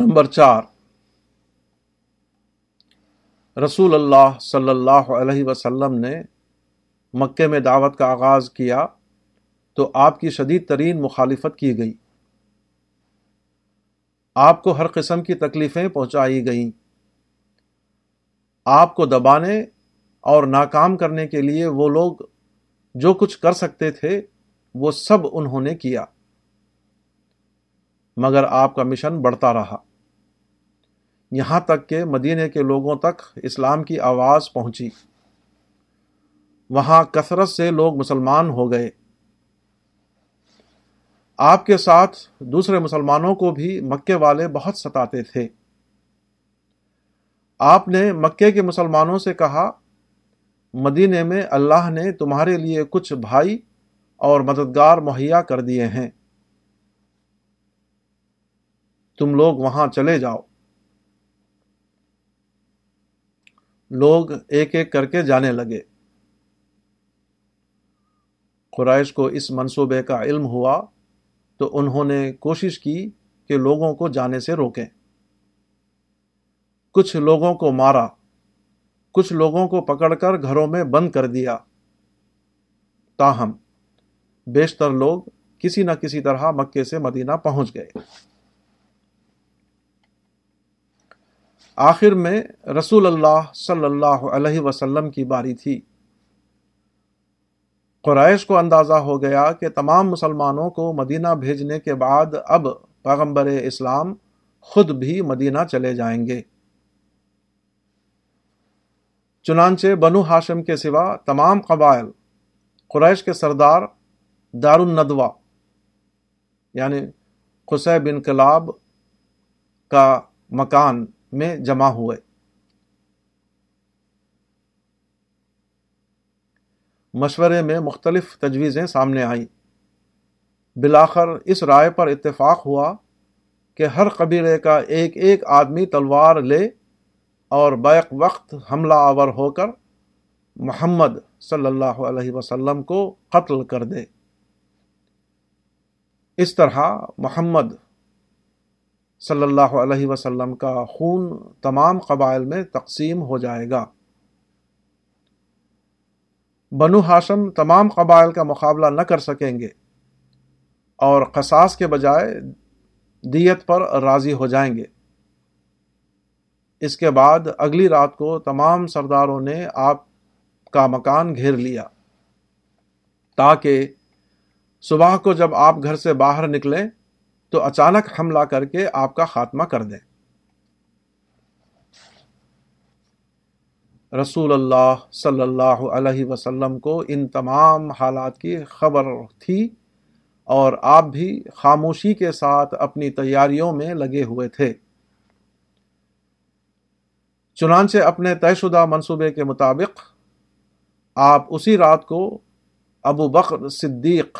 Number چار۔ رسول اللہ صلی اللہ علیہ وسلم نے مکے میں دعوت کا آغاز کیا تو آپ کی شدید ترین مخالفت کی گئی۔ آپ کو ہر قسم کی تکلیفیں پہنچائی گئیں۔ آپ کو دبانے اور ناکام کرنے کے لیے وہ لوگ جو کچھ کر سکتے تھے وہ سب انہوں نے کیا۔ مگر آپ کا مشن بڑھتا رہا۔ یہاں تک کہ مدینے کے لوگوں تک اسلام کی آواز پہنچی۔ وہاں کثرت سے لوگ مسلمان ہو گئے۔ آپ کے ساتھ دوسرے مسلمانوں کو بھی مکے والے بہت ستاتے تھے۔ آپ نے مکے کے مسلمانوں سے کہا مدینے میں اللہ نے تمہارے لیے کچھ بھائی اور مددگار مہیا کر دیے ہیں۔ تم لوگ وہاں چلے جاؤ۔ لوگ ایک ایک کر کے جانے لگے۔ قرائش کو اس منصوبے کا علم ہوا تو انہوں نے کوشش کی کہ لوگوں کو جانے سے روکیں۔ کچھ لوگوں کو مارا، کچھ لوگوں کو پکڑ کر گھروں میں بند کر دیا۔ تاہم، بیشتر لوگ کسی نہ کسی طرح مکے سے مدینہ پہنچ گئے۔ آخر میں رسول اللہ صلی اللہ علیہ وسلم کی باری تھی۔ قریش کو اندازہ ہو گیا کہ تمام مسلمانوں کو مدینہ بھیجنے کے بعد اب پیغمبر اسلام خود بھی مدینہ چلے جائیں گے۔ چنانچہ بنو ہاشم کے سوا تمام قبائل قریش کے سردار دار الندوا یعنی خسے بن کلاب کا مکان میں جمع ہوئے۔ مشورے میں مختلف تجویزیں سامنے آئیں۔ بلاخر اس رائے پر اتفاق ہوا کہ ہر قبیلے کا ایک ایک آدمی تلوار لے اور بیک وقت حملہ آور ہو کر محمد صلی اللہ علیہ وسلم کو قتل کر دے۔ اس طرح محمد صلی اللہ علیہ وسلم کا خون تمام قبائل میں تقسیم ہو جائے گا۔ بنو ہاشم تمام قبائل کا مقابلہ نہ کر سکیں گے اور قصاص کے بجائے دیت پر راضی ہو جائیں گے۔ اس کے بعد اگلی رات کو تمام سرداروں نے آپ کا مکان گھیر لیا تاکہ صبح کو جب آپ گھر سے باہر نکلیں تو اچانک حملہ کر کے آپ کا خاتمہ کر دیں۔ رسول اللہ صلی اللہ علیہ وسلم کو ان تمام حالات کی خبر تھی اور آپ بھی خاموشی کے ساتھ اپنی تیاریوں میں لگے ہوئے تھے۔ چنانچہ اپنے طے شدہ منصوبے کے مطابق آپ اسی رات کو ابو بکر صدیق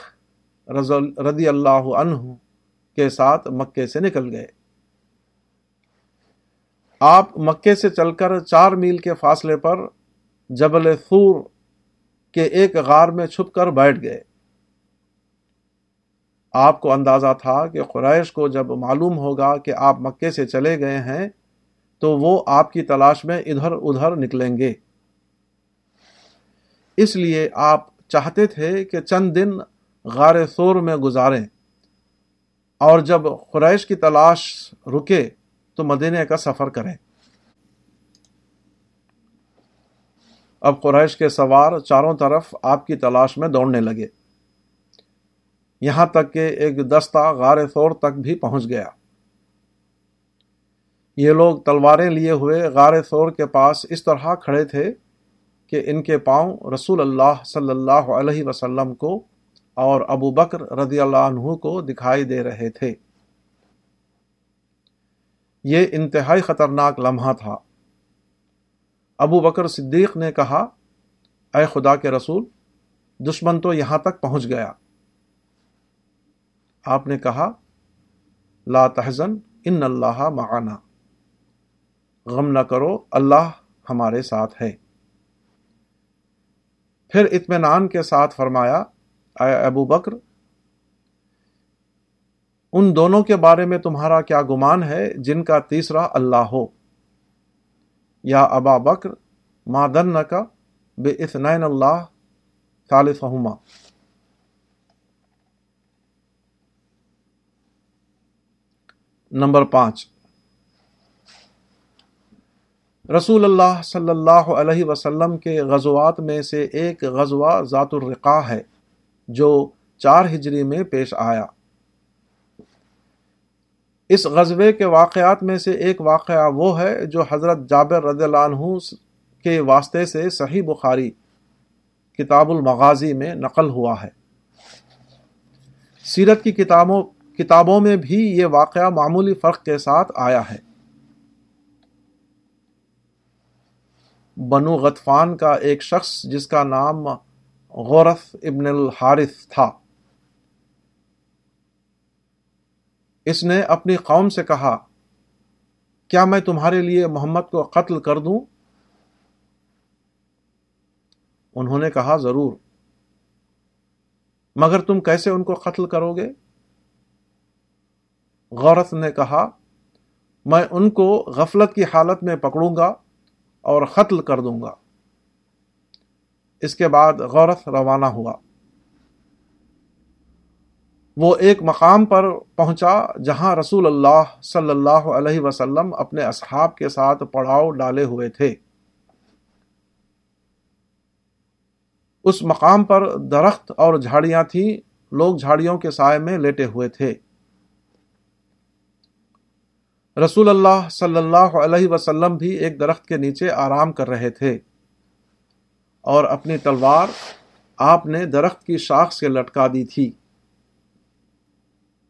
رضی اللہ عنہ کے ساتھ مکے سے نکل گئے۔ آپ مکے سے چل کر چار میل کے فاصلے پر جبل ثور کے ایک غار میں چھپ کر بیٹھ گئے۔ آپ کو اندازہ تھا کہ قریش کو جب معلوم ہوگا کہ آپ مکے سے چلے گئے ہیں، تو وہ آپ کی تلاش میں ادھر ادھر نکلیں گے۔ اس لیے آپ چاہتے تھے کہ چند دن غار سور میں گزاریں۔ اور جب قریش کی تلاش رکے تو مدینے کا سفر کریں۔ اب قریش کے سوار چاروں طرف آپ کی تلاش میں دوڑنے لگے۔ یہاں تک کہ ایک دستہ غار سور تک بھی پہنچ گیا۔ یہ لوگ تلواریں لیے ہوئے غار سور کے پاس اس طرح کھڑے تھے کہ ان کے پاؤں رسول اللہ صلی اللہ علیہ وسلم کو اور ابو بکر رضی اللہ عنہ کو دکھائی دے رہے تھے۔ یہ انتہائی خطرناک لمحہ تھا۔ ابو بکر صدیق نے کہا، اے خدا کے رسول، دشمن تو یہاں تک پہنچ گیا۔ آپ نے کہا، لا تحزن، ان اللہ معنا۔ غم نہ کرو، اللہ ہمارے ساتھ ہے۔ پھر اطمینان کے ساتھ فرمایا ابو بکر، ان دونوں کے بارے میں تمہارا کیا گمان ہے جن کا تیسرا اللہ ہو؟ یا ابا بکر مادن کا بے اثنین اللہ ثالثہما؟ نمبر پانچ، رسول اللہ صلی اللہ علیہ وسلم کے غزوات میں سے ایک غزوہ ذات الرقا ہے۔ جو چار ہجری میں پیش آیا۔ اس غزوے کے واقعات میں سے ایک واقعہ وہ ہے جو حضرت جابر رضی اللہ عنہ کے واسطے سے صحیح بخاری کتاب المغازی میں نقل ہوا ہے۔ سیرت کی کتابوں کتابوں میں بھی یہ واقعہ معمولی فرق کے ساتھ آیا ہے۔ بنو غطفان کا ایک شخص جس کا نام غورف ابن الحارث تھا۔ اس نے اپنی قوم سے کہا، کیا میں تمہارے لیے محمد کو قتل کر دوں؟ انہوں نے کہا، ضرور۔ مگر تم کیسے ان کو قتل کرو گے؟ غورت نے کہا، میں ان کو غفلت کی حالت میں پکڑوں گا اور قتل کر دوں گا۔ اس کے بعد غورت روانہ ہوا۔ وہ ایک مقام پر پہنچا جہاں رسول اللہ صلی اللہ علیہ وسلم اپنے اصحاب کے ساتھ پڑاؤ ڈالے ہوئے تھے۔ اس مقام پر درخت اور جھاڑیاں تھیں، لوگ جھاڑیوں کے سائے میں لیٹے ہوئے تھے۔ رسول اللہ صلی اللہ علیہ وسلم بھی ایک درخت کے نیچے آرام کر رہے تھے۔ اور اپنی تلوار آپ نے درخت کی شاخ سے لٹکا دی تھی۔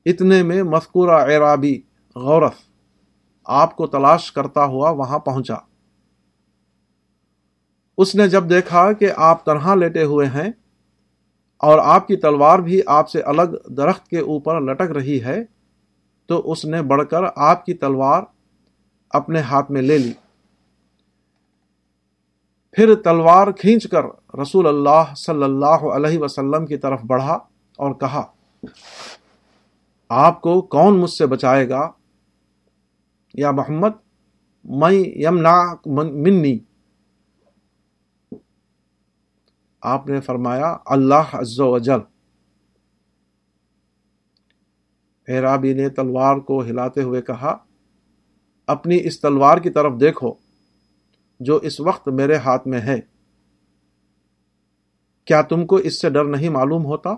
اتنے میں مذکورہ عرابی غورف آپ کو تلاش کرتا ہوا وہاں پہنچا۔ اس نے جب دیکھا کہ آپ تنہا لیٹے ہوئے ہیں اور آپ کی تلوار بھی آپ سے الگ درخت کے اوپر لٹک رہی ہے، تو اس نے بڑھ کر آپ کی تلوار اپنے ہاتھ میں لے لی۔ پھر تلوار کھینچ کر رسول اللہ صلی اللہ علیہ وسلم کی طرف بڑھا اور کہا، آپ کو کون مجھ سے بچائے گا؟ یا محمد میں یمنا منی۔ آپ نے فرمایا، اللہ عز و جل۔ احرابی نے تلوار کو ہلاتے ہوئے کہا، اپنی اس تلوار کی طرف دیکھو۔ جو اس وقت میرے ہاتھ میں ہے۔ کیا تم کو اس سے ڈر نہیں معلوم ہوتا؟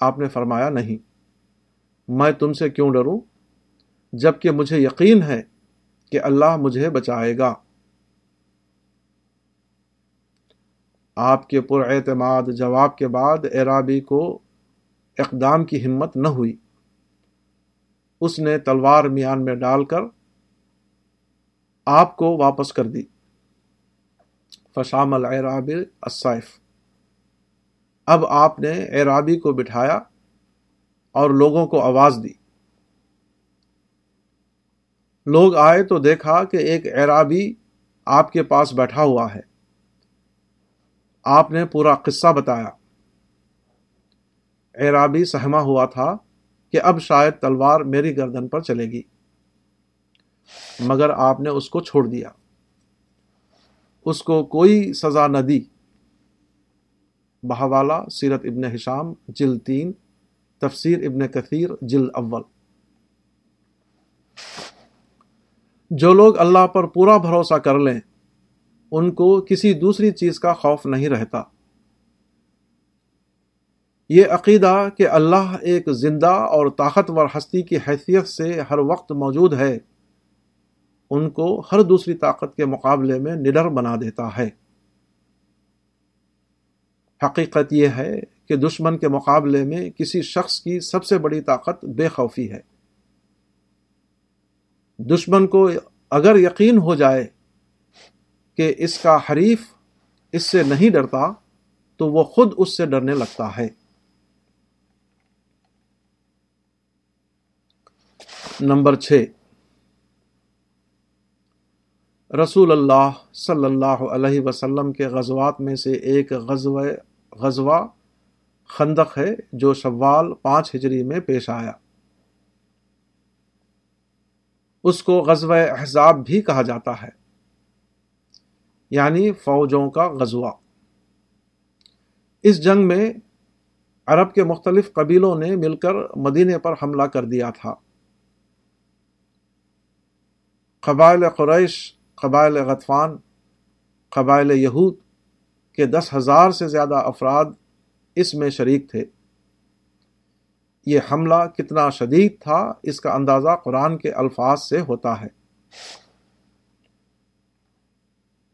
آپ نے فرمایا، نہیں۔ میں تم سے کیوں ڈروں؟ جبکہ مجھے یقین ہے کہ اللہ مجھے بچائے گا۔ آپ کے پر اعتماد جواب کے بعد ایرابی کو اقدام کی ہمت نہ ہوئی۔ اس نے تلوار میان میں ڈال کر آپ کو واپس کر دی۔ فشام العراب الصائف اب آپ نے عرابی کو بٹھایا اور لوگوں کو آواز دی۔ لوگ آئے تو دیکھا کہ ایک عرابی آپ کے پاس بیٹھا ہوا ہے۔ آپ نے پورا قصہ بتایا۔ اعرابی سہما ہوا تھا کہ اب شاید تلوار میری گردن پر چلے گی۔ مگر آپ نے اس کو چھوڑ دیا۔ اس کو کوئی سزا نہ دی۔ بہوالا سیرت ابن حشام جل تین، تفسیر ابن کثیر، جل اول۔ جو لوگ اللہ پر پورا بھروسہ کر لیں، ان کو کسی دوسری چیز کا خوف نہیں رہتا۔ یہ عقیدہ کہ اللہ ایک زندہ اور طاقتور ہستی کی حیثیت سے ہر وقت موجود ہے ان کو ہر دوسری طاقت کے مقابلے میں نڈر بنا دیتا ہے۔ حقیقت یہ ہے کہ دشمن کے مقابلے میں کسی شخص کی سب سے بڑی طاقت بے خوفی ہے۔ دشمن کو اگر یقین ہو جائے کہ اس کا حریف اس سے نہیں ڈرتا، تو وہ خود اس سے ڈرنے لگتا ہے۔ نمبر چھ۔ رسول اللہ صلی اللہ علیہ وسلم کے غزوات میں سے ایک غزوہ غزوہ خندق ہے جو شوال پانچ ہجری میں پیش آیا۔ اس کو غزوہ احزاب بھی کہا جاتا ہے یعنی فوجوں کا غزوہ۔ اس جنگ میں عرب کے مختلف قبیلوں نے مل کر مدینے پر حملہ کر دیا تھا۔ قبائل قریش قبائل غطفان، قبائل یہود کے دس ہزار سے زیادہ افراد اس میں شریک تھے۔ یہ حملہ کتنا شدید تھا، اس کا اندازہ قرآن کے الفاظ سے ہوتا ہے۔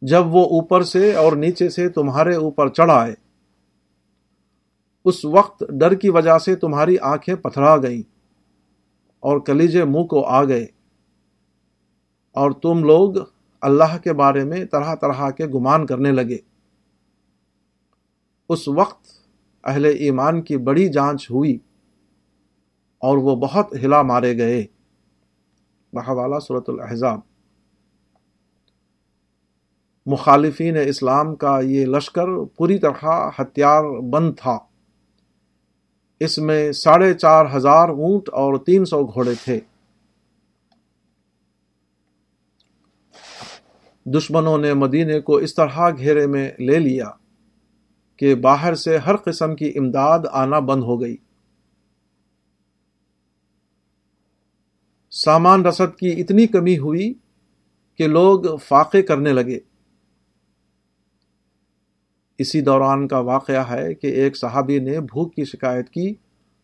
جب وہ اوپر سے اور نیچے سے تمہارے اوپر چڑھ آئے، اس وقت ڈر کی وجہ سے تمہاری آنکھیں پتھرا گئیں اور کلیجے منہ کو آ گئے۔ اور تم لوگ اللہ کے بارے میں طرح طرح کے گمان کرنے لگے۔ اس وقت اہل ایمان کی بڑی جانچ ہوئی اور وہ بہت ہلا مارے گئے۔ بحوالہ صورت الحضاب مخالفین اسلام کا یہ لشکر پوری طرح ہتھیار بند تھا۔ اس میں ساڑھے چار ہزار اونٹ اور تین سو گھوڑے تھے۔ دشمنوں نے مدینے کو اس طرح گھیرے میں لے لیا کہ باہر سے ہر قسم کی امداد آنا بند ہو گئی۔ سامان رسد کی اتنی کمی ہوئی کہ لوگ فاقے کرنے لگے۔ اسی دوران کا واقعہ ہے کہ ایک صحابی نے بھوک کی شکایت کی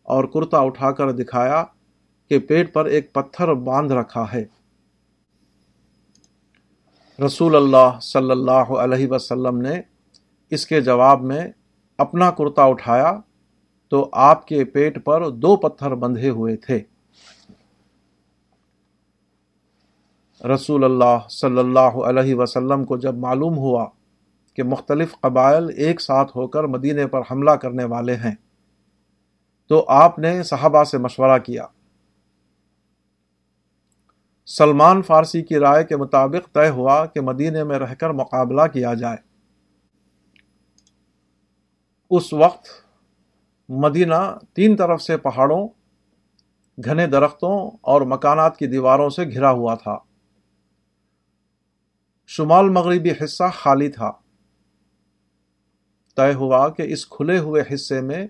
اور کرتا اٹھا کر دکھایا کہ پیٹ پر ایک پتھر باندھ رکھا ہے۔ رسول اللہ صلی اللہ علیہ وسلم نے اس کے جواب میں اپنا کرتا اٹھایا تو آپ کے پیٹ پر دو پتھر بندھے ہوئے تھے۔ رسول اللہ صلی اللہ علیہ وسلم کو جب معلوم ہوا کہ مختلف قبائل ایک ساتھ ہو کر مدینے پر حملہ کرنے والے ہیں تو آپ نے صحابہ سے مشورہ کیا۔ سلمان فارسی کی رائے کے مطابق طے ہوا کہ مدینے میں رہ کر مقابلہ کیا جائے۔ اس وقت مدینہ تین طرف سے پہاڑوں، گھنے درختوں اور مکانات کی دیواروں سے گھرا ہوا تھا۔ شمال مغربی حصہ خالی تھا۔ طے ہوا کہ اس کھلے ہوئے حصے میں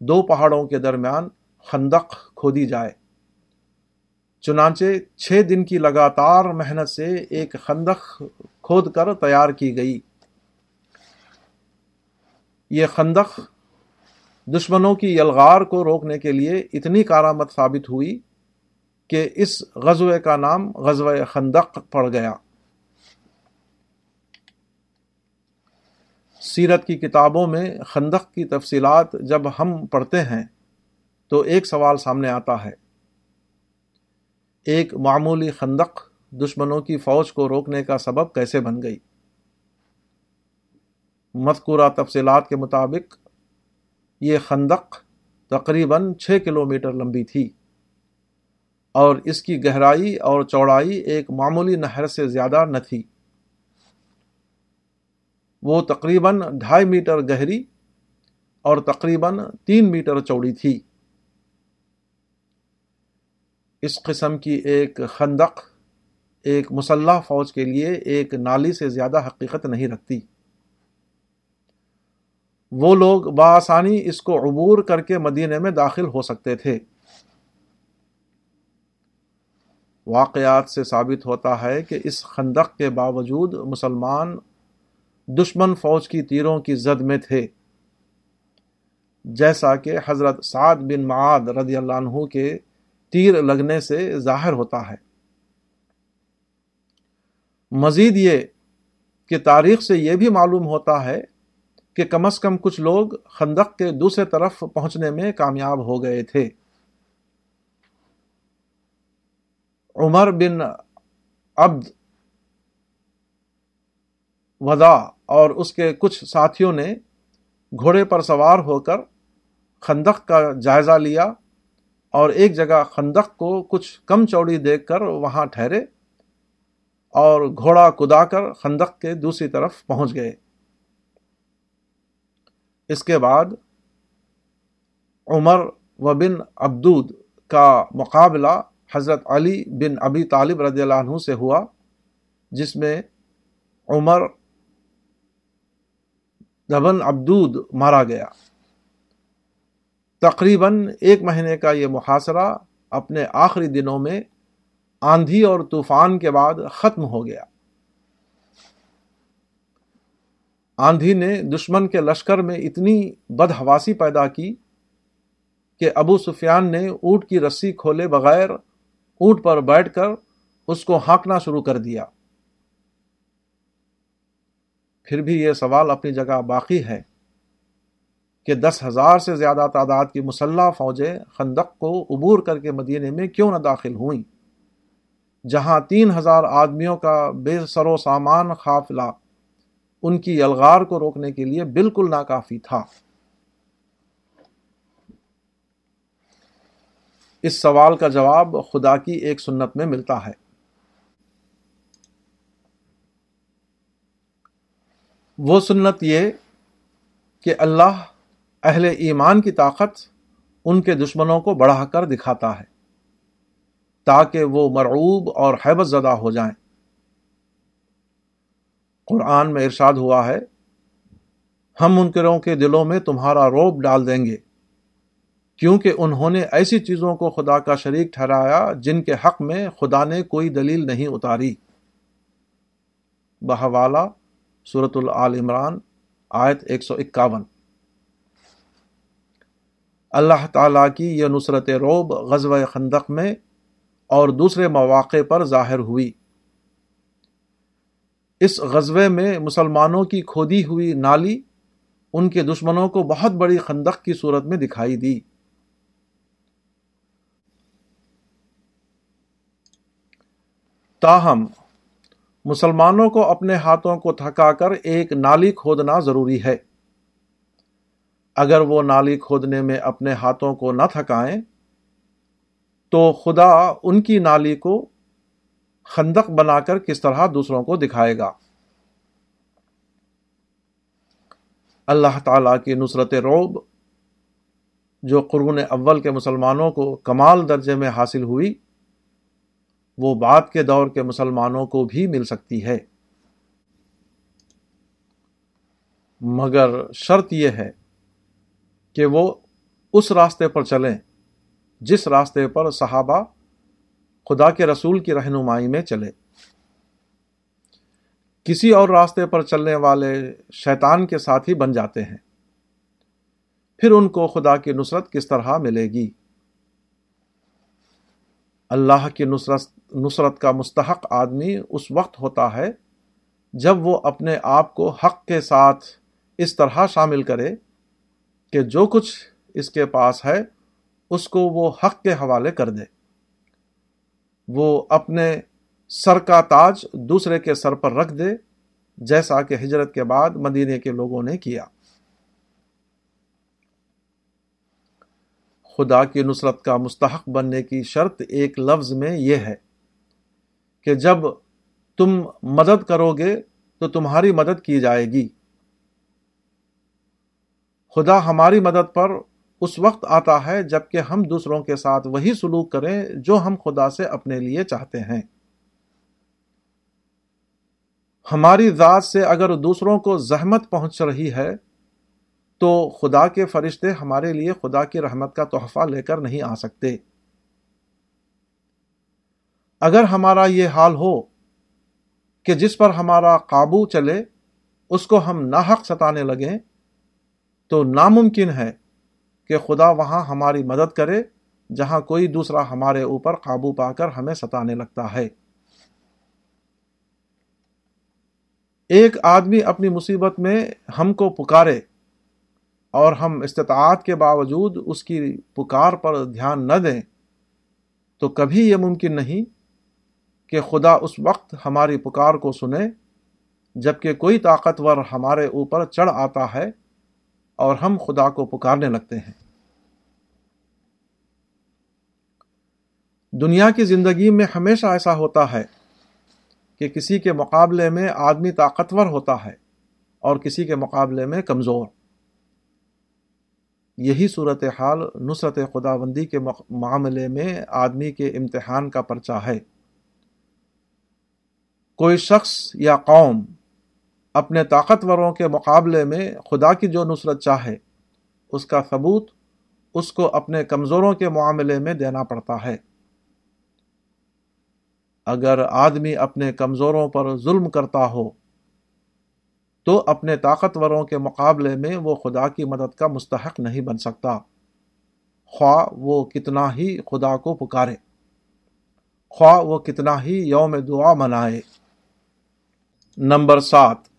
دو پہاڑوں کے درمیان خندق کھودی جائے۔ چنانچہ چھ دن کی لگاتار محنت سے ایک خندق کھود کر تیار کی گئی۔ یہ خندق دشمنوں کی یلغار کو روکنے کے لیے اتنی کارآمد ثابت ہوئی کہ اس غزوے کا نام غزوہ خندق پڑ گیا۔ سیرت کی کتابوں میں خندق کی تفصیلات جب ہم پڑھتے ہیں تو ایک سوال سامنے آتا ہے۔ ایک معمولی خندق دشمنوں کی فوج کو روکنے کا سبب کیسے بن گئی؟ مذکورہ تفصیلات کے مطابق، یہ خندق تقریباً چھ کلومیٹر لمبی تھی اور اس کی گہرائی اور چوڑائی ایک معمولی نہر سے زیادہ نہ تھی۔ وہ تقریباً ڈھائی میٹر گہری اور تقریباً تین میٹر چوڑی تھی۔ اس قسم کی ایک خندق، ایک مسلح فوج کے لیے ایک نالی سے زیادہ حقیقت نہیں رکھتی۔ وہ لوگ بآسانی اس کو عبور کر کے مدینے میں داخل ہو سکتے تھے۔ واقعات سے ثابت ہوتا ہے کہ اس خندق کے باوجود مسلمان دشمن فوج کی تیروں کی زد میں تھے۔ جیسا کہ حضرت سعد بن معاد رضی اللہ عنہ کے تیر لگنے سے ظاہر ہوتا ہے۔ مزید یہ کہ تاریخ سے یہ بھی معلوم ہوتا ہے کہ کم از کم کچھ لوگ خندق کے دوسرے طرف پہنچنے میں کامیاب ہو گئے تھے۔ عمر بن عبد ودا اور اس کے کچھ ساتھیوں نے گھوڑے پر سوار ہو کر خندق کا جائزہ لیا۔ اور ایک جگہ خندق کو کچھ کم چوڑی دیکھ کر وہاں ٹھہرے اور گھوڑا کدا کر خندق کے دوسری طرف پہنچ گئے۔ اس کے بعد عمر و بن عبدود کا مقابلہ حضرت علی بن ابی طالب رضی اللہ عنہ سے ہوا، جس میں عمر دبن عبدود مارا گیا۔ تقریباً ایک مہینے کا یہ محاصرہ اپنے آخری دنوں میں آندھی اور طوفان کے بعد ختم ہو گیا۔ آندھی نے دشمن کے لشکر میں اتنی بدہواسی پیدا کی کہ ابو سفیان نے اونٹ کی رسی کھولے بغیر اونٹ پر بیٹھ کر اس کو ہانکنا شروع کر دیا۔ پھر بھی یہ سوال اپنی جگہ باقی ہے۔ کہ دس ہزار سے زیادہ تعداد کی مسلح فوجیں خندق کو عبور کر کے مدینے میں کیوں نہ داخل ہوئیں؟ جہاں تین ہزار آدمیوں کا بے سر و سامان قافلہ ان کی یلغار کو روکنے کے لیے بالکل ناکافی تھا۔ اس سوال کا جواب خدا کی ایک سنت میں ملتا ہے۔ وہ سنت یہ کہ اللہ اہل ایمان کی طاقت ان کے دشمنوں کو بڑھا کر دکھاتا ہے، تاکہ وہ مرعوب اور حیبت زدہ ہو جائیں۔ قرآن میں ارشاد ہوا ہے، ہم منکروں کے دلوں میں تمہارا روب ڈال دیں گے، کیونکہ انہوں نے ایسی چیزوں کو خدا کا شریک ٹھہرایا جن کے حق میں خدا نے کوئی دلیل نہیں اتاری۔ بہوالا صورت العال عمران، آیت ایک سو اکاون۔ اللہ تعالی کی یہ نصرت روب غزوہ خندق میں اور دوسرے مواقع پر ظاہر ہوئی۔ اس غزوے میں مسلمانوں کی کھودی ہوئی نالی ان کے دشمنوں کو بہت بڑی خندق کی صورت میں دکھائی دی۔ تاہم، مسلمانوں کو اپنے ہاتھوں کو تھکا کر ایک نالی کھودنا ضروری ہے۔ اگر وہ نالی کھودنے میں اپنے ہاتھوں کو نہ تھکائیں، تو خدا ان کی نالی کو خندق بنا کر کس طرح دوسروں کو دکھائے گا۔ اللہ تعالی کی نصرت روب، جو قرون اول کے مسلمانوں کو کمال درجے میں حاصل ہوئی، وہ بعد کے دور کے مسلمانوں کو بھی مل سکتی ہے۔ مگر شرط یہ ہے کہ وہ اس راستے پر چلیں جس راستے پر صحابہ خدا کے رسول کی رہنمائی میں چلے۔ کسی اور راستے پر چلنے والے شیطان کے ساتھی بن جاتے ہیں۔ پھر ان کو خدا کی نصرت کس طرح ملے گی؟ اللہ کی نصرت نصرت کا مستحق آدمی اس وقت ہوتا ہے جب وہ اپنے آپ کو حق کے ساتھ اس طرح شامل کرے کہ جو کچھ اس کے پاس ہے، اس کو وہ حق کے حوالے کر دے۔ وہ اپنے سر کا تاج دوسرے کے سر پر رکھ دے، جیسا کہ ہجرت کے بعد مدینے کے لوگوں نے کیا۔ خدا کی نصرت کا مستحق بننے کی شرط ایک لفظ میں یہ ہے کہ جب تم مدد کرو گے تو تمہاری مدد کی جائے گی۔ خدا ہماری مدد پر اس وقت آتا ہے جبکہ ہم دوسروں کے ساتھ وہی سلوک کریں جو ہم خدا سے اپنے لیے چاہتے ہیں۔ ہماری ذات سے اگر دوسروں کو زحمت پہنچ رہی ہے تو خدا کے فرشتے ہمارے لیے خدا کی رحمت کا تحفہ لے کر نہیں آ سکتے۔ اگر ہمارا یہ حال ہو کہ جس پر ہمارا قابو چلے، اس کو ہم ناحق ستانے لگیں تو ناممکن ہے کہ خدا وہاں ہماری مدد کرے، جہاں کوئی دوسرا ہمارے اوپر قابو پا کر ہمیں ستانے لگتا ہے۔ ایک آدمی اپنی مصیبت میں ہم کو پکارے اور ہم استطاعت کے باوجود اس کی پکار پر دھیان نہ دیں، تو کبھی یہ ممکن نہیں کہ خدا اس وقت ہماری پکار کو سنے، جبکہ کوئی طاقتور ہمارے اوپر چڑھ آتا ہے۔ اور ہم خدا کو پکارنے لگتے ہیں۔ دنیا کی زندگی میں ہمیشہ ایسا ہوتا ہے کہ کسی کے مقابلے میں آدمی طاقتور ہوتا ہے اور کسی کے مقابلے میں کمزور۔ یہی صورت حال نصرت خدا بندی کے معاملے میں آدمی کے امتحان کا پرچہ ہے۔ کوئی شخص یا قوم اپنے طاقتوروں کے مقابلے میں خدا کی جو نصرت چاہے، اس کا ثبوت اس کو اپنے کمزوروں کے معاملے میں دینا پڑتا ہے۔ اگر آدمی اپنے کمزوروں پر ظلم کرتا ہو، تو اپنے طاقتوروں کے مقابلے میں وہ خدا کی مدد کا مستحق نہیں بن سکتا۔ خواہ وہ کتنا ہی خدا کو پکارے، خواہ وہ کتنا ہی یوم دعا منائے۔ نمبر سات۔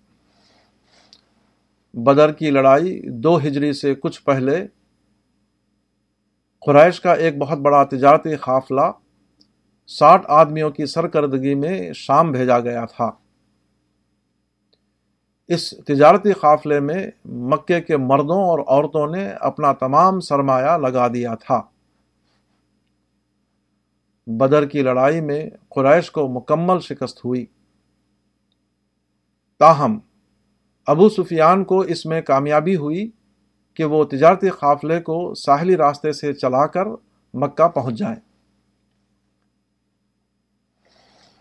بدر کی لڑائی دو ہجری سے کچھ پہلے قریش کا ایک بہت بڑا تجارتی قافلہ ساٹھ آدمیوں کی سرکردگی میں شام بھیجا گیا تھا۔ اس تجارتی قافلے میں مکے کے مردوں اور عورتوں نے اپنا تمام سرمایہ لگا دیا تھا۔ بدر کی لڑائی میں قریش کو مکمل شکست ہوئی۔ تاہم ابو سفیان کو اس میں کامیابی ہوئی کہ وہ تجارتی قافلے کو ساحلی راستے سے چلا کر مکہ پہنچ جائیں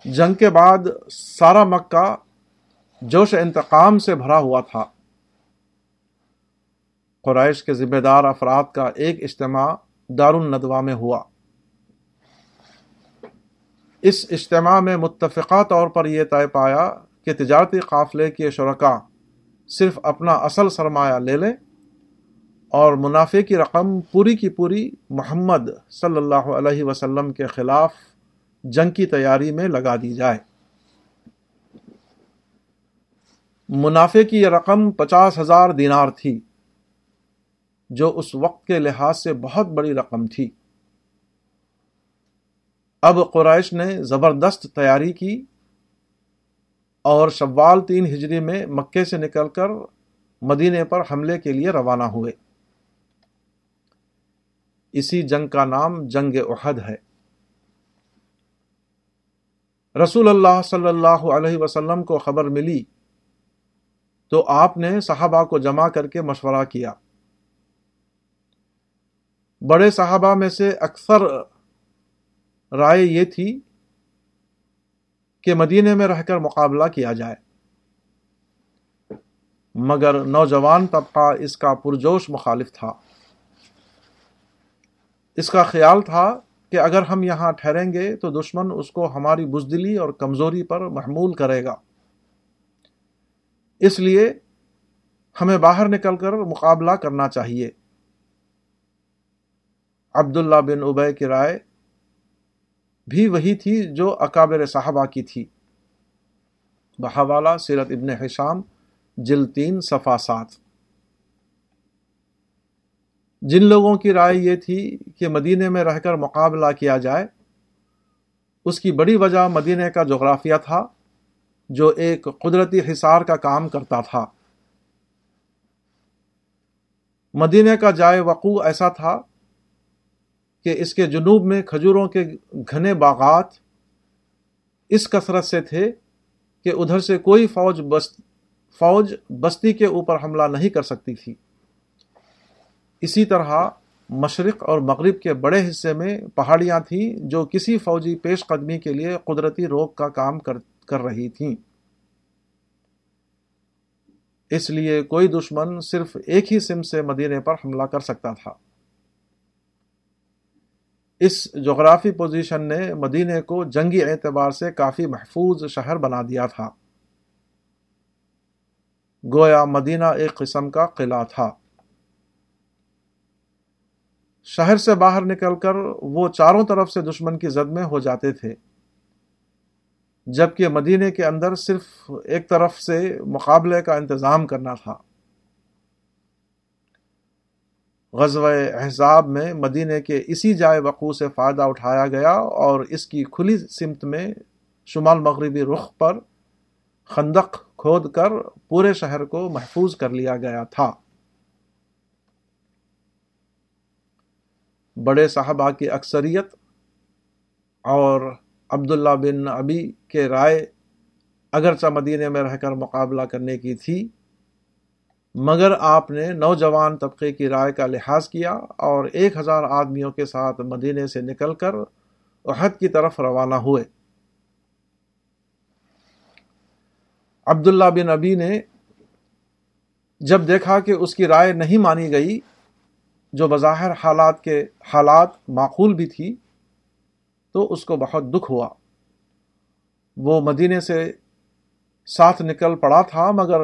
جنگ کے بعد سارا مکہ جوش انتقام سے بھرا ہوا تھا۔ قریش کے ذمہ دار افراد کا ایک اجتماع دار الندوا میں ہوا۔ اس اجتماع میں متفقہ طور پر یہ طے پایا کہ تجارتی قافلے کے شرکا صرف اپنا اصل سرمایہ لے لیں اور منافع کی رقم پوری کی پوری محمد صلی اللہ علیہ وسلم کے خلاف جنگ کی تیاری میں لگا دی جائے۔ منافع کی یہ رقم پچاس ہزار دینار تھی، جو اس وقت کے لحاظ سے بہت بڑی رقم تھی۔ اب قریش نے زبردست تیاری کی۔ اور شوال تین ہجری میں مکے سے نکل کر مدینے پر حملے کے لیے روانہ ہوئے۔ اسی جنگ کا نام جنگ احد ہے۔ رسول اللہ صلی اللہ علیہ وسلم کو خبر ملی تو آپ نے صحابہ کو جمع کر کے مشورہ کیا۔ بڑے صحابہ میں سے اکثر رائے یہ تھی کہ مدینے میں رہ کر مقابلہ کیا جائے۔ مگر نوجوان طبقہ اس کا پرجوش مخالف تھا۔ اس کا خیال تھا کہ اگر ہم یہاں ٹھہریں گے تو دشمن اس کو ہماری بزدلی اور کمزوری پر محمول کرے گا۔ اس لیے ہمیں باہر نکل کر مقابلہ کرنا چاہیے۔ عبداللہ بن ابے کی رائے بھی وہی تھی جو اکابر صاحبہ کی تھی۔ بحوالہ سیرت ابن حشام جل تین صفا سات۔ جن لوگوں کی رائے یہ تھی کہ مدینے میں رہ کر مقابلہ کیا جائے، اس کی بڑی وجہ مدینے کا جغرافیہ تھا، جو ایک قدرتی حصار کا کام کرتا تھا۔ مدینے کا جائے وقوع ایسا تھا کہ اس کے جنوب میں کھجوروں کے گھنے باغات اس کثرت سے تھے کہ ادھر سے کوئی فوج بست فوج بستی کے اوپر حملہ نہیں کر سکتی تھی۔ اسی طرح مشرق اور مغرب کے بڑے حصے میں پہاڑیاں تھیں جو کسی فوجی پیش قدمی کے لیے قدرتی روک کا کام کر کر رہی تھیں۔ اس لیے کوئی دشمن صرف ایک ہی سم سے مدینے پر حملہ کر سکتا تھا۔ اس جغرافی پوزیشن نے مدینے کو جنگی اعتبار سے کافی محفوظ شہر بنا دیا تھا۔ گویا مدینہ ایک قسم کا قلعہ تھا۔ شہر سے باہر نکل کر وہ چاروں طرف سے دشمن کی زد میں ہو جاتے تھے۔ جبکہ مدینے کے اندر صرف ایک طرف سے مقابلے کا انتظام کرنا تھا۔ غزوہ احزاب میں مدینے کے اسی جائے وقوع سے فائدہ اٹھایا گیا اور اس کی کھلی سمت میں شمال مغربی رخ پر خندق کھود کر پورے شہر کو محفوظ کر لیا گیا تھا۔ بڑے صحابہ کی اکثریت اور عبداللہ بن ابی کے رائے اگرچہ مدینے میں رہ کر مقابلہ کرنے کی تھی مگر آپ نے نوجوان طبقے کی رائے کا لحاظ کیا اور ایک ہزار آدمیوں کے ساتھ مدینے سے نکل کر احد کی طرف روانہ ہوئے۔ عبداللہ بن ابی نے جب دیکھا کہ اس کی رائے نہیں مانی گئی، جو بظاہر حالات کے حالات معقول بھی تھی، تو اس کو بہت دکھ ہوا۔ وہ مدینے سے ساتھ نکل پڑا تھا، مگر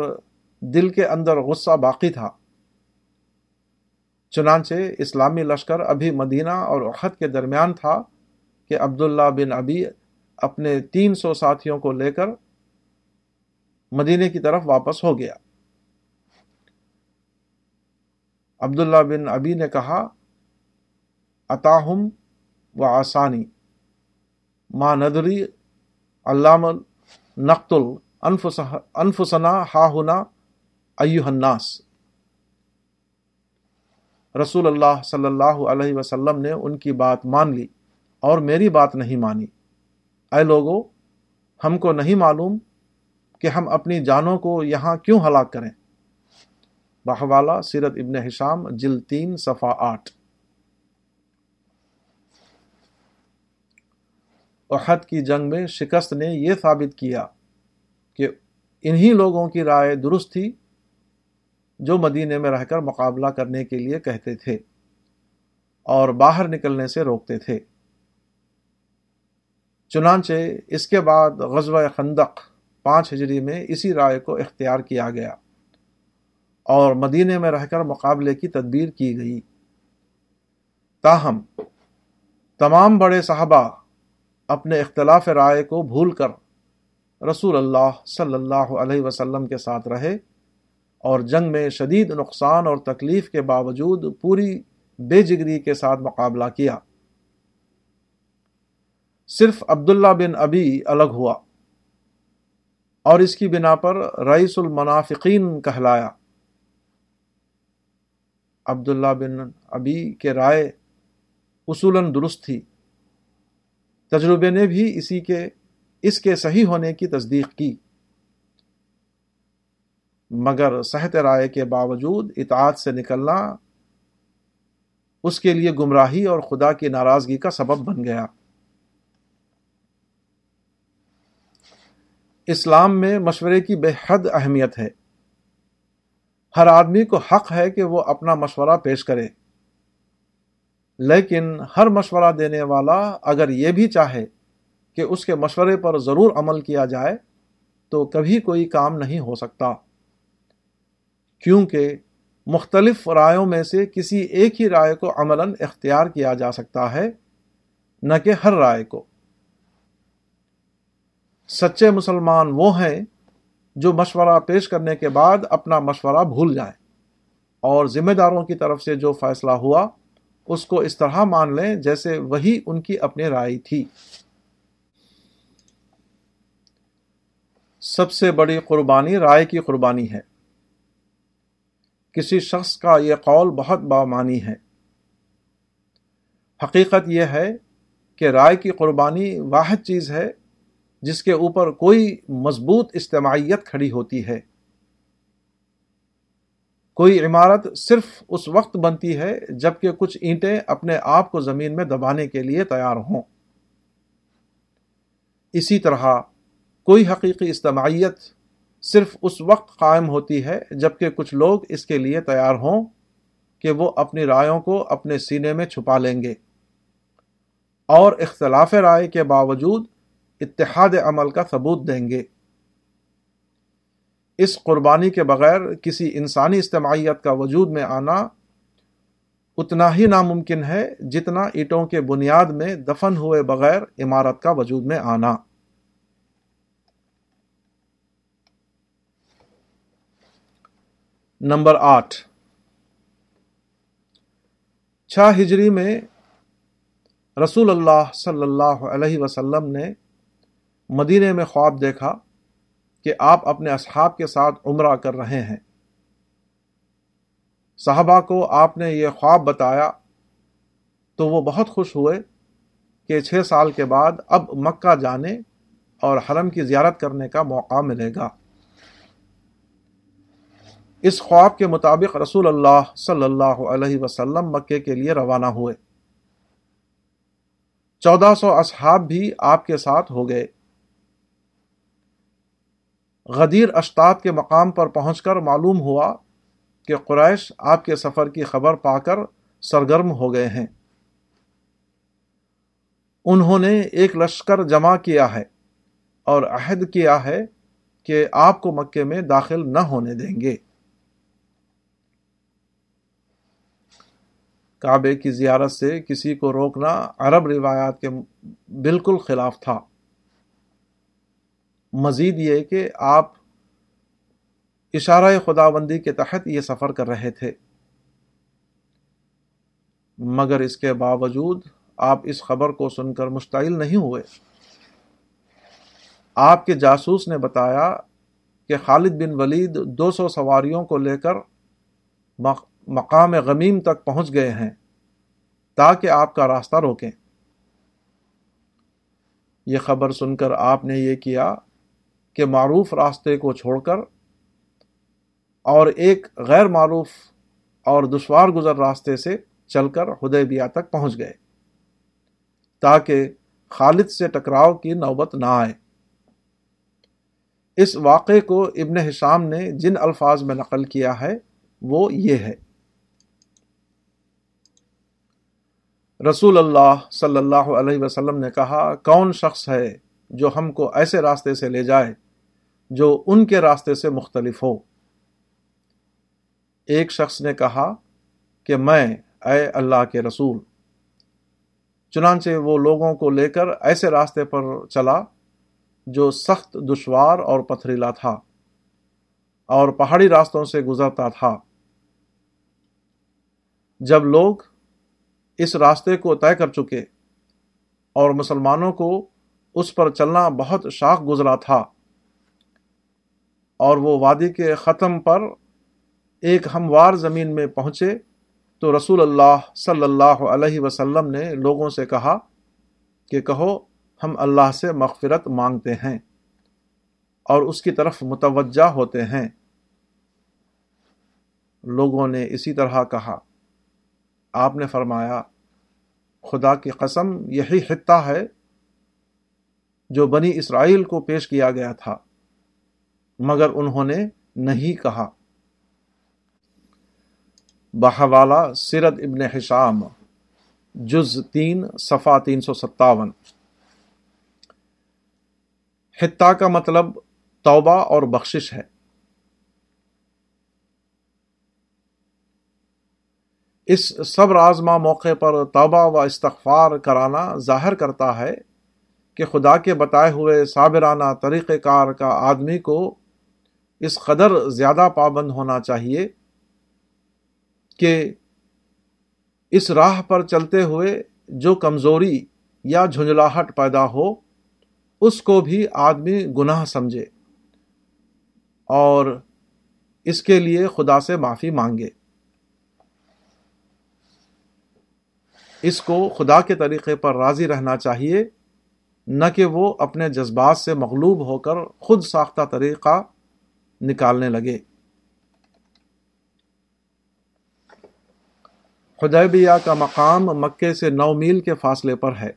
دل کے اندر غصہ باقی تھا۔ چنانچہ اسلامی لشکر ابھی مدینہ اور احد کے درمیان تھا کہ عبداللہ بن ابی اپنے تین سو ساتھیوں کو لے کر مدینے کی طرف واپس ہو گیا۔ عبداللہ بن ابی نے کہا، اتاہم و آسانی، ما ندری علام نقتل انفسنا ہا ہنا ایوہ الناس۔ رسول اللہ صلی اللہ علیہ وسلم نے ان کی بات مان لی اور میری بات نہیں مانی۔ اے لوگو، ہم کو نہیں معلوم کہ ہم اپنی جانوں کو یہاں کیوں ہلاک کریں۔ بحوالہ سیرت ابن حشام جل تین، صفحہ آٹھ۔ احد کی جنگ میں شکست نے یہ ثابت کیا کہ انہی لوگوں کی رائے درست تھی جو مدینے میں رہ کر مقابلہ کرنے کے لیے کہتے تھے اور باہر نکلنے سے روکتے تھے۔ چنانچہ اس کے بعد غزوہ خندق پانچ ہجری میں اسی رائے کو اختیار کیا گیا اور مدینے میں رہ کر مقابلے کی تدبیر کی گئی۔ تاہم، تمام بڑے صحابہ اپنے اختلاف رائے کو بھول کر رسول اللہ صلی اللہ علیہ وسلم کے ساتھ رہے۔ اور جنگ میں شدید نقصان اور تکلیف کے باوجود پوری بے جگری کے ساتھ مقابلہ کیا۔ صرف عبداللہ بن ابی الگ ہوا اور اس کی بنا پر رئیس المنافقین کہلایا۔ عبداللہ بن ابی کے رائے اصولاً درست تھی۔ تجربے نے بھی اسی کے، اس کے صحیح ہونے کی تصدیق کی۔ مگر صحت رائے کے باوجود اطاعت سے نکلنا اس کے لیے گمراہی اور خدا کی ناراضگی کا سبب بن گیا۔ اسلام میں مشورے کی بے حد اہمیت ہے۔ ہر آدمی کو حق ہے کہ وہ اپنا مشورہ پیش کرے۔ لیکن ہر مشورہ دینے والا اگر یہ بھی چاہے کہ اس کے مشورے پر ضرور عمل کیا جائے تو کبھی کوئی کام نہیں ہو سکتا۔ کیونکہ مختلف رائےوں میں سے کسی ایک ہی رائے کو عملاً اختیار کیا جا سکتا ہے، نہ کہ ہر رائے کو۔ سچے مسلمان وہ ہیں جو مشورہ پیش کرنے کے بعد اپنا مشورہ بھول جائیں اور ذمہ داروں کی طرف سے جو فیصلہ ہوا، اس کو اس طرح مان لیں جیسے وہی ان کی اپنی رائے تھی۔ سب سے بڑی قربانی رائے کی قربانی ہے۔ کسی شخص کا یہ قول بہت بامانی ہے۔ حقیقت یہ ہے کہ رائے کی قربانی واحد چیز ہے، جس کے اوپر کوئی مضبوط اجتماعیت کھڑی ہوتی ہے۔ کوئی عمارت صرف اس وقت بنتی ہے جبکہ کچھ اینٹیں اپنے آپ کو زمین میں دبانے کے لیے تیار ہوں۔ اسی طرح کوئی حقیقی اجتماعیت صرف اس وقت قائم ہوتی ہے جبکہ کچھ لوگ اس کے لیے تیار ہوں کہ وہ اپنی رائےوں کو اپنے سینے میں چھپا لیں گے۔ اور اختلاف رائے کے باوجود اتحاد عمل کا ثبوت دیں گے۔ اس قربانی کے بغیر کسی انسانی اجتماعیت کا وجود میں آنا اتنا ہی ناممکن ہے جتنا اینٹوں کے بنیاد میں دفن ہوئے بغیر عمارت کا وجود میں آنا۔ نمبر آٹھ۔ چھ ہجری میں رسول اللہ صلی اللہ علیہ وسلم نے مدینے میں خواب دیکھا کہ آپ اپنے اصحاب کے ساتھ عمرہ کر رہے ہیں۔ صحابہ کو آپ نے یہ خواب بتایا تو وہ بہت خوش ہوئے کہ چھ سال کے بعد اب مکہ جانے اور حرم کی زیارت کرنے کا موقع ملے گا۔ اس خواب کے مطابق رسول اللہ صلی اللہ علیہ وسلم مکے کے لیے روانہ ہوئے۔ چودہ سو اصحاب بھی آپ کے ساتھ ہو گئے۔ غدیر اشتاد کے مقام پر پہنچ کر معلوم ہوا کہ قریش آپ کے سفر کی خبر پا کر سرگرم ہو گئے ہیں۔ انہوں نے ایک لشکر جمع کیا ہے اور عہد کیا ہے کہ آپ کو مکے میں داخل نہ ہونے دیں گے۔ کعبے کی زیارت سے کسی کو روکنا عرب روایات کے بالکل خلاف تھا۔ مزید یہ کہ آپ اشارہ خدا بندی کے تحت یہ سفر کر رہے تھے۔ مگر اس کے باوجود آپ اس خبر کو سن کر مشتعل نہیں ہوئے۔ آپ کے جاسوس نے بتایا کہ خالد بن ولید دو سو سواریوں کو لے کر مقام غمیم تک پہنچ گئے ہیں تاکہ آپ کا راستہ روکیں۔ یہ خبر سن کر آپ نے یہ کیا کہ معروف راستے کو چھوڑ کر اور ایک غیر معروف اور دشوار گزر راستے سے چل کر حدیبیہ تک پہنچ گئے تاکہ خالد سے ٹکراؤ کی نوبت نہ آئے۔ اس واقعے کو ابن حشام نے جن الفاظ میں نقل کیا ہے وہ یہ ہے۔ رسول اللہ صلی اللہ علیہ وسلم نے کہا، کون شخص ہے جو ہم کو ایسے راستے سے لے جائے جو ان کے راستے سے مختلف ہو؟ ایک شخص نے کہا کہ میں، اے اللہ کے رسول۔ چنانچہ وہ لوگوں کو لے کر ایسے راستے پر چلا جو سخت دشوار اور پتھریلا تھا اور پہاڑی راستوں سے گزرتا تھا۔ جب لوگ اس راستے کو طے کر چکے اور مسلمانوں کو اس پر چلنا بہت شاخ گزرا تھا۔ اور وہ وادی کے ختم پر ایک ہموار زمین میں پہنچے تو رسول اللہ صلی اللہ علیہ وسلم نے لوگوں سے کہا کہ کہو، ہم اللہ سے مغفرت مانگتے ہیں اور اس کی طرف متوجہ ہوتے ہیں۔ لوگوں نے اسی طرح کہا۔ آپ نے فرمایا، خدا کی قسم، یہی خطہ ہے جو بنی اسرائیل کو پیش کیا گیا تھا، مگر انہوں نے نہیں کہا۔ بحوالہ سیرت ابن حشام، جز تین صفا تین سو ستاون۔ خطہ کا مطلب توبہ اور بخشش ہے۔ اس سب رازما موقع پر توبہ و استغفار کرانا ظاہر کرتا ہے کہ خدا کے بتائے ہوئے صابرانہ طریقہ کار کا آدمی کو اس قدر زیادہ پابند ہونا چاہیے کہ اس راہ پر چلتے ہوئے جو کمزوری یا جھنجلاہٹ پیدا ہو، اس کو بھی آدمی گناہ سمجھے اور اس کے لیے خدا سے معافی مانگے۔ اس کو خدا کے طریقے پر راضی رہنا چاہیے، نہ کہ وہ اپنے جذبات سے مغلوب ہو کر خود ساختہ طریقہ نکالنے لگے۔ خدیبیہ کا مقام مکے سے نو میل کے فاصلے پر ہے۔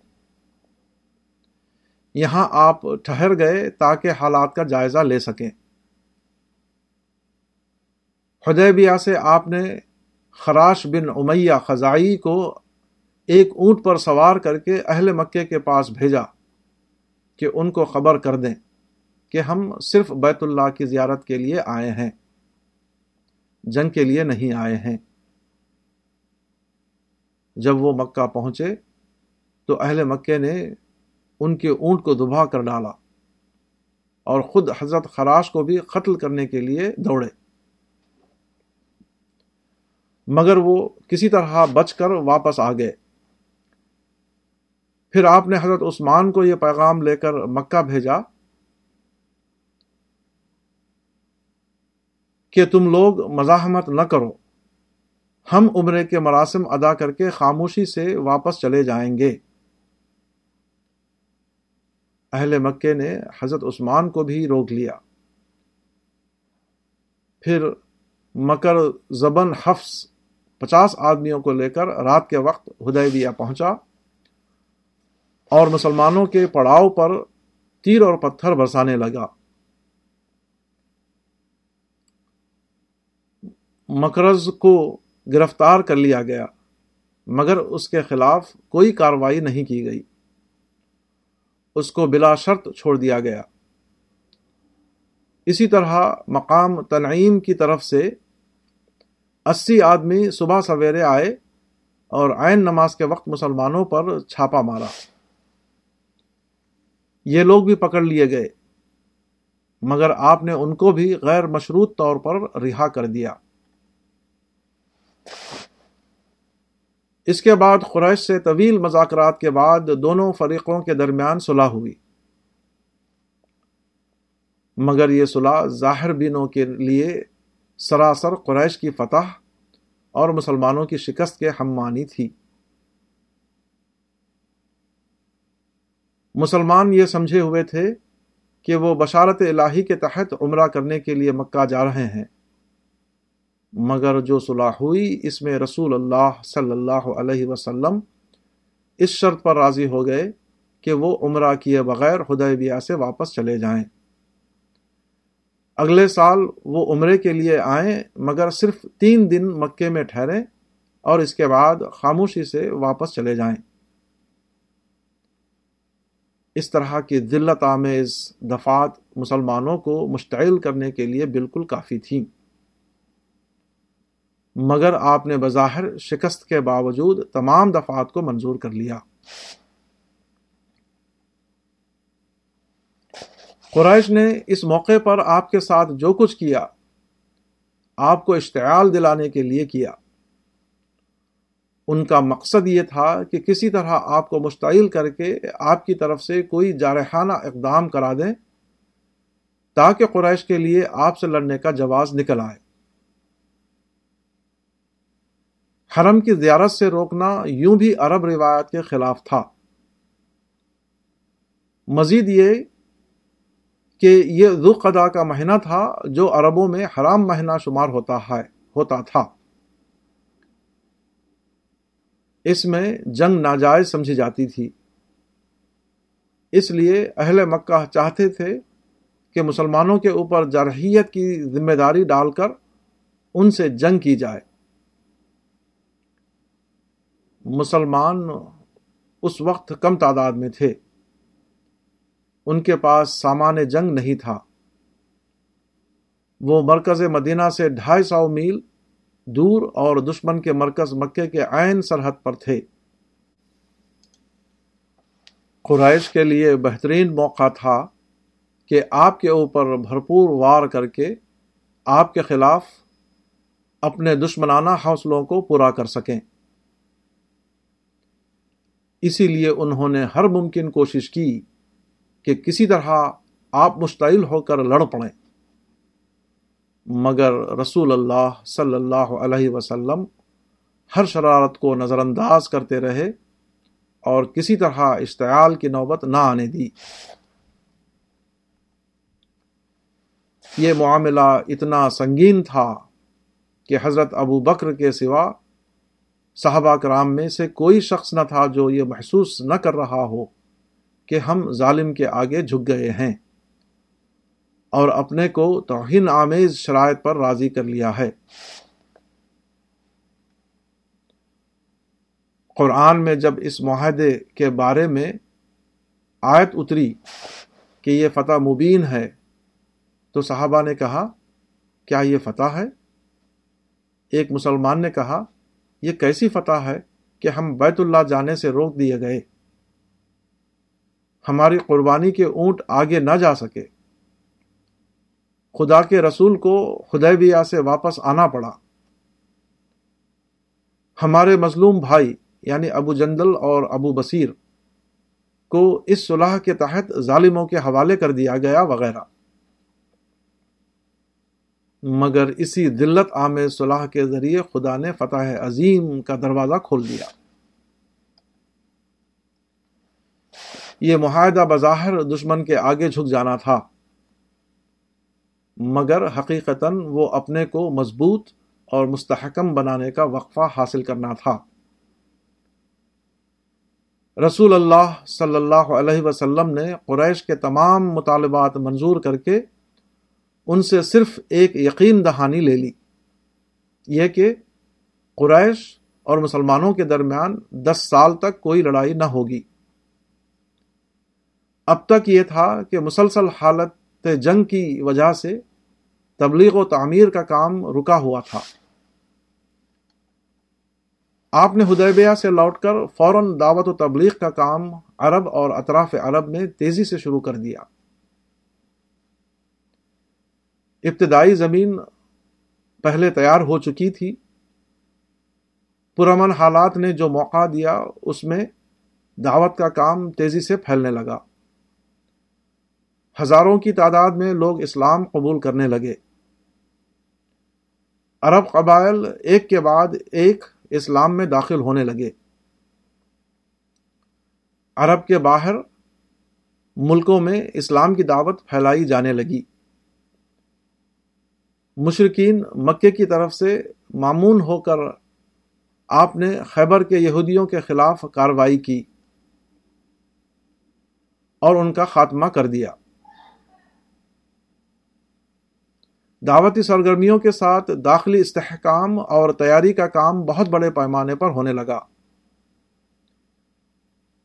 یہاں آپ ٹھہر گئے تاکہ حالات کا جائزہ لے سکیں۔ خدیبیہ سے آپ نے خراش بن امیہ خزائی کو ایک اونٹ پر سوار کر کے اہل مکے کے پاس بھیجا کہ ان کو خبر کر دیں کہ ہم صرف بیت اللہ کی زیارت کے لیے آئے ہیں، جنگ کے لیے نہیں آئے ہیں۔ جب وہ مکہ پہنچے تو اہل مکے نے ان کے اونٹ کو دبا کر ڈالا اور خود حضرت خراش کو بھی قتل کرنے کے لیے دوڑے۔ مگر وہ کسی طرح بچ کر واپس آ گئے۔ پھر آپ نے حضرت عثمان کو یہ پیغام لے کر مکہ بھیجا کہ تم لوگ مزاحمت نہ کرو۔ ہم عمرے کے مراسم ادا کر کے خاموشی سے واپس چلے جائیں گے۔ اہل مکے نے حضرت عثمان کو بھی روک لیا۔ پھر مکر زبن حفظ پچاس آدمیوں کو لے کر رات کے وقت ہدیبیہ پہنچا۔ اور مسلمانوں کے پڑاؤ پر تیر اور پتھر برسانے لگا۔ مکرز کو گرفتار کر لیا گیا، مگر اس کے خلاف کوئی کاروائی نہیں کی گئی۔ اس کو بلا شرط چھوڑ دیا گیا۔ اسی طرح مقام تنعیم کی طرف سے اسی آدمی صبح سویرے آئے اور عین نماز کے وقت مسلمانوں پر چھاپا مارا۔ یہ لوگ بھی پکڑ لیے گئے۔ مگر آپ نے ان کو بھی غیر مشروط طور پر رہا کر دیا۔ اس کے بعد قریش سے طویل مذاکرات کے بعد دونوں فریقوں کے درمیان صلح ہوئی۔ مگر یہ صلح ظاہر بینوں کے لیے سراسر قریش کی فتح اور مسلمانوں کی شکست کے ہمانی تھی۔ مسلمان یہ سمجھے ہوئے تھے کہ وہ بشارت الہی کے تحت عمرہ کرنے کے لیے مکہ جا رہے ہیں۔ مگر جو صلاح ہوئی، اس میں رسول اللہ صلی اللہ علیہ وسلم اس شرط پر راضی ہو گئے کہ وہ عمرہ کیے بغیر حدیبیہ سے واپس چلے جائیں۔ اگلے سال وہ عمرے کے لیے آئیں، مگر صرف تین دن مکے میں ٹھہریں اور اس کے بعد خاموشی سے واپس چلے جائیں۔ اس طرح کی ذلت آمیز دفات مسلمانوں کو مشتعل کرنے کے لیے بالکل کافی تھیں۔ مگر آپ نے بظاہر شکست کے باوجود تمام دفعات کو منظور کر لیا۔ قریش نے اس موقع پر آپ کے ساتھ جو کچھ کیا، آپ کو اشتعال دلانے کے لیے کیا۔ ان کا مقصد یہ تھا کہ کسی طرح آپ کو مشتعل کر کے آپ کی طرف سے کوئی جارحانہ اقدام کرا دیں تاکہ قریش کے لیے آپ سے لڑنے کا جواز نکل آئے۔ حرم کی زیارت سے روکنا یوں بھی عرب روایت کے خلاف تھا۔ مزید یہ کہ یہ ذوقدا کا مہینہ تھا جو عربوں میں حرام مہینہ شمار ہوتا ہے، ہوتا تھا۔ اس میں جنگ ناجائز سمجھی جاتی تھی۔ اس لیے اہل مکہ چاہتے تھے کہ مسلمانوں کے اوپر جرحیت کی ذمہ داری ڈال کر ان سے جنگ کی جائے۔ مسلمان اس وقت کم تعداد میں تھے۔ ان کے پاس سامان جنگ نہیں تھا۔ وہ مرکز مدینہ سے ڈھائی سو میل دور اور دشمن کے مرکز مکے کے عین سرحد پر تھے۔ قریش کے لیے بہترین موقع تھا کہ آپ کے اوپر بھرپور وار کر کے آپ کے خلاف اپنے دشمنانہ حوصلوں کو پورا کر سکیں۔ اسی لیے انہوں نے ہر ممکن کوشش کی کہ کسی طرح آپ مشتعل ہو کر لڑ پڑیں۔ مگر رسول اللہ صلی اللہ علیہ وسلم ہر شرارت کو نظر انداز کرتے رہے اور کسی طرح اشتعال کی نوبت نہ آنے دی۔ یہ معاملہ اتنا سنگین تھا کہ حضرت ابو بکر کے سوا صحابہ کرام میں سے کوئی شخص نہ تھا جو یہ محسوس نہ کر رہا ہو کہ ہم ظالم کے آگے جھک گئے ہیں۔ اور اپنے کو توہین آمیز شرائط پر راضی کر لیا ہے۔ قرآن میں جب اس معاہدے کے بارے میں آیت اتری کہ یہ فتح مبین ہے، تو صحابہ نے کہا، کیا یہ فتح ہے؟ ایک مسلمان نے کہا، یہ کیسی فتح ہے کہ ہم بیت اللہ جانے سے روک دیے گئے، ہماری قربانی کے اونٹ آگے نہ جا سکے؟ خدا کے رسول کو خدیبیہ سے واپس آنا پڑا۔ ہمارے مظلوم بھائی یعنی ابو جندل اور ابو بصیر، کو اس صلاح کے تحت ظالموں کے حوالے کر دیا گیا وغیرہ۔ مگر اسی ذلت عام صلاح کے ذریعے خدا نے فتح عظیم کا دروازہ کھول دیا۔ یہ معاہدہ بظاہر دشمن کے آگے جھک جانا تھا۔ مگر حقیقتاً وہ اپنے کو مضبوط اور مستحکم بنانے کا وقفہ حاصل کرنا تھا۔ رسول اللہ صلی اللہ علیہ وسلم نے قریش کے تمام مطالبات منظور کر کے ان سے صرف ایک یقین دہانی لے لی۔ یہ کہ قریش اور مسلمانوں کے درمیان دس سال تک کوئی لڑائی نہ ہوگی۔ اب تک یہ تھا کہ مسلسل حالت جنگ کی وجہ سے تبلیغ و تعمیر کا کام رکا ہوا تھا۔ آپ نے ہدیبیہ سے لوٹ کر فوراً دعوت و تبلیغ کا کام عرب اور اطراف عرب میں تیزی سے شروع کر دیا۔ ابتدائی زمین پہلے تیار ہو چکی تھی۔ پرامن حالات نے جو موقع دیا، اس میں دعوت کا کام تیزی سے پھیلنے لگا۔ ہزاروں کی تعداد میں لوگ اسلام قبول کرنے لگے۔ عرب قبائل ایک کے بعد ایک اسلام میں داخل ہونے لگے۔ عرب کے باہر ملکوں میں اسلام کی دعوت پھیلائی جانے لگی۔ مشرقین مکے کی طرف سے معمون ہو کر آپ نے خیبر کے یہودیوں کے خلاف کاروائی کی اور ان کا خاتمہ کر دیا۔ دعوتی سرگرمیوں کے ساتھ داخلی استحکام اور تیاری کا کام بہت بڑے پیمانے پر ہونے لگا۔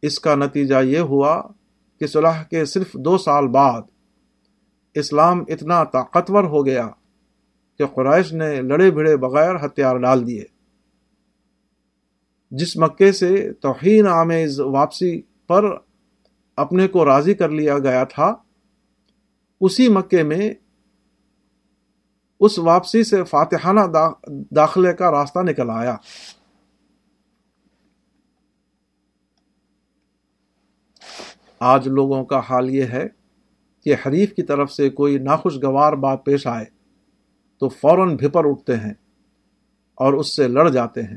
اس کا نتیجہ یہ ہوا کہ صلح کے صرف دو سال بعد اسلام اتنا طاقتور ہو گیا کہ قریش نے لڑے بھڑے بغیر ہتھیار ڈال دیے۔ جس مکے سے توہین آمیز واپسی پر اپنے کو راضی کر لیا گیا تھا، اسی مکے میں اس واپسی سے فاتحانہ داخلے کا راستہ نکل آیا۔ آج لوگوں کا حال یہ ہے کہ حریف کی طرف سے کوئی ناخوشگوار بات پیش آئے تو فوراً بھپر اٹھتے ہیں اور اس سے لڑ جاتے ہیں۔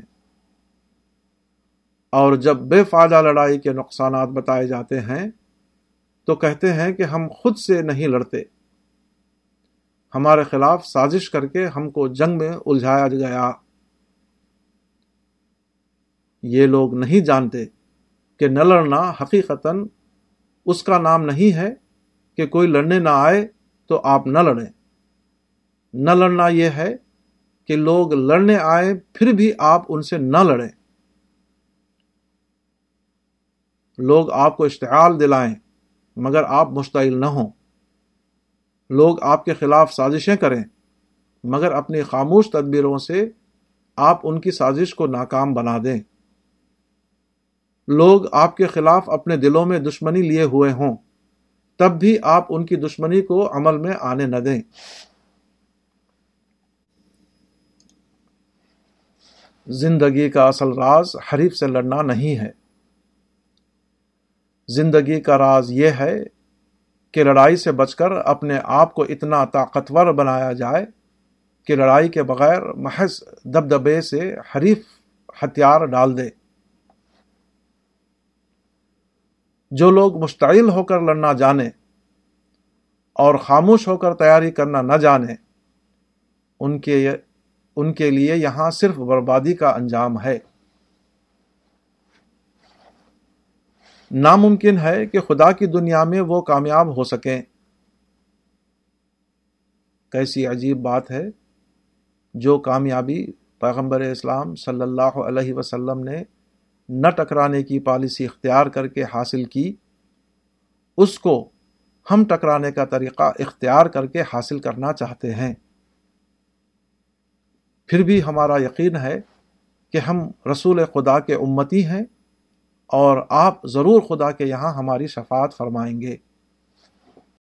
اور جب بے فائدہ لڑائی کے نقصانات بتائے جاتے ہیں تو کہتے ہیں کہ ہم خود سے نہیں لڑتے۔ ہمارے خلاف سازش کر کے ہم کو جنگ میں الجھایا گیا۔ یہ لوگ نہیں جانتے کہ نہ لڑنا حقیقتاً اس کا نام نہیں ہے کہ کوئی لڑنے نہ آئے تو آپ نہ لڑیں۔ نہ لڑنا یہ ہے کہ لوگ لڑنے آئے پھر بھی آپ ان سے نہ لڑیں۔ لوگ آپ کو اشتعال دلائیں مگر آپ مشتعل نہ ہوں۔ لوگ آپ کے خلاف سازشیں کریں، مگر اپنی خاموش تدبیروں سے آپ ان کی سازش کو ناکام بنا دیں۔ لوگ آپ کے خلاف اپنے دلوں میں دشمنی لیے ہوئے ہوں، تب بھی آپ ان کی دشمنی کو عمل میں آنے نہ دیں۔ زندگی کا اصل راز حریف سے لڑنا نہیں ہے۔ زندگی کا راز یہ ہے کہ لڑائی سے بچ کر اپنے آپ کو اتنا طاقتور بنایا جائے کہ لڑائی کے بغیر محض دبدبے سے حریف ہتھیار ڈال دے۔ جو لوگ مشتعل ہو کر لڑنا جانے اور خاموش ہو کر تیاری کرنا نہ جانے، ان کے ان کے لیے یہاں صرف بربادی کا انجام ہے۔ ناممکن ہے کہ خدا کی دنیا میں وہ کامیاب ہو سکیں۔ کیسی عجیب بات ہے جو کامیابی پیغمبر اسلام صلی اللہ علیہ وسلم نے نہ ٹکرانے کی پالیسی اختیار کر کے حاصل کی، اس کو ہم ٹکرانے کا طریقہ اختیار کر کے حاصل کرنا چاہتے ہیں۔ پھر بھی ہمارا یقین ہے کہ ہم رسول خدا کے امتی ہیں۔ اور آپ ضرور خدا کے یہاں ہماری شفاعت فرمائیں گے۔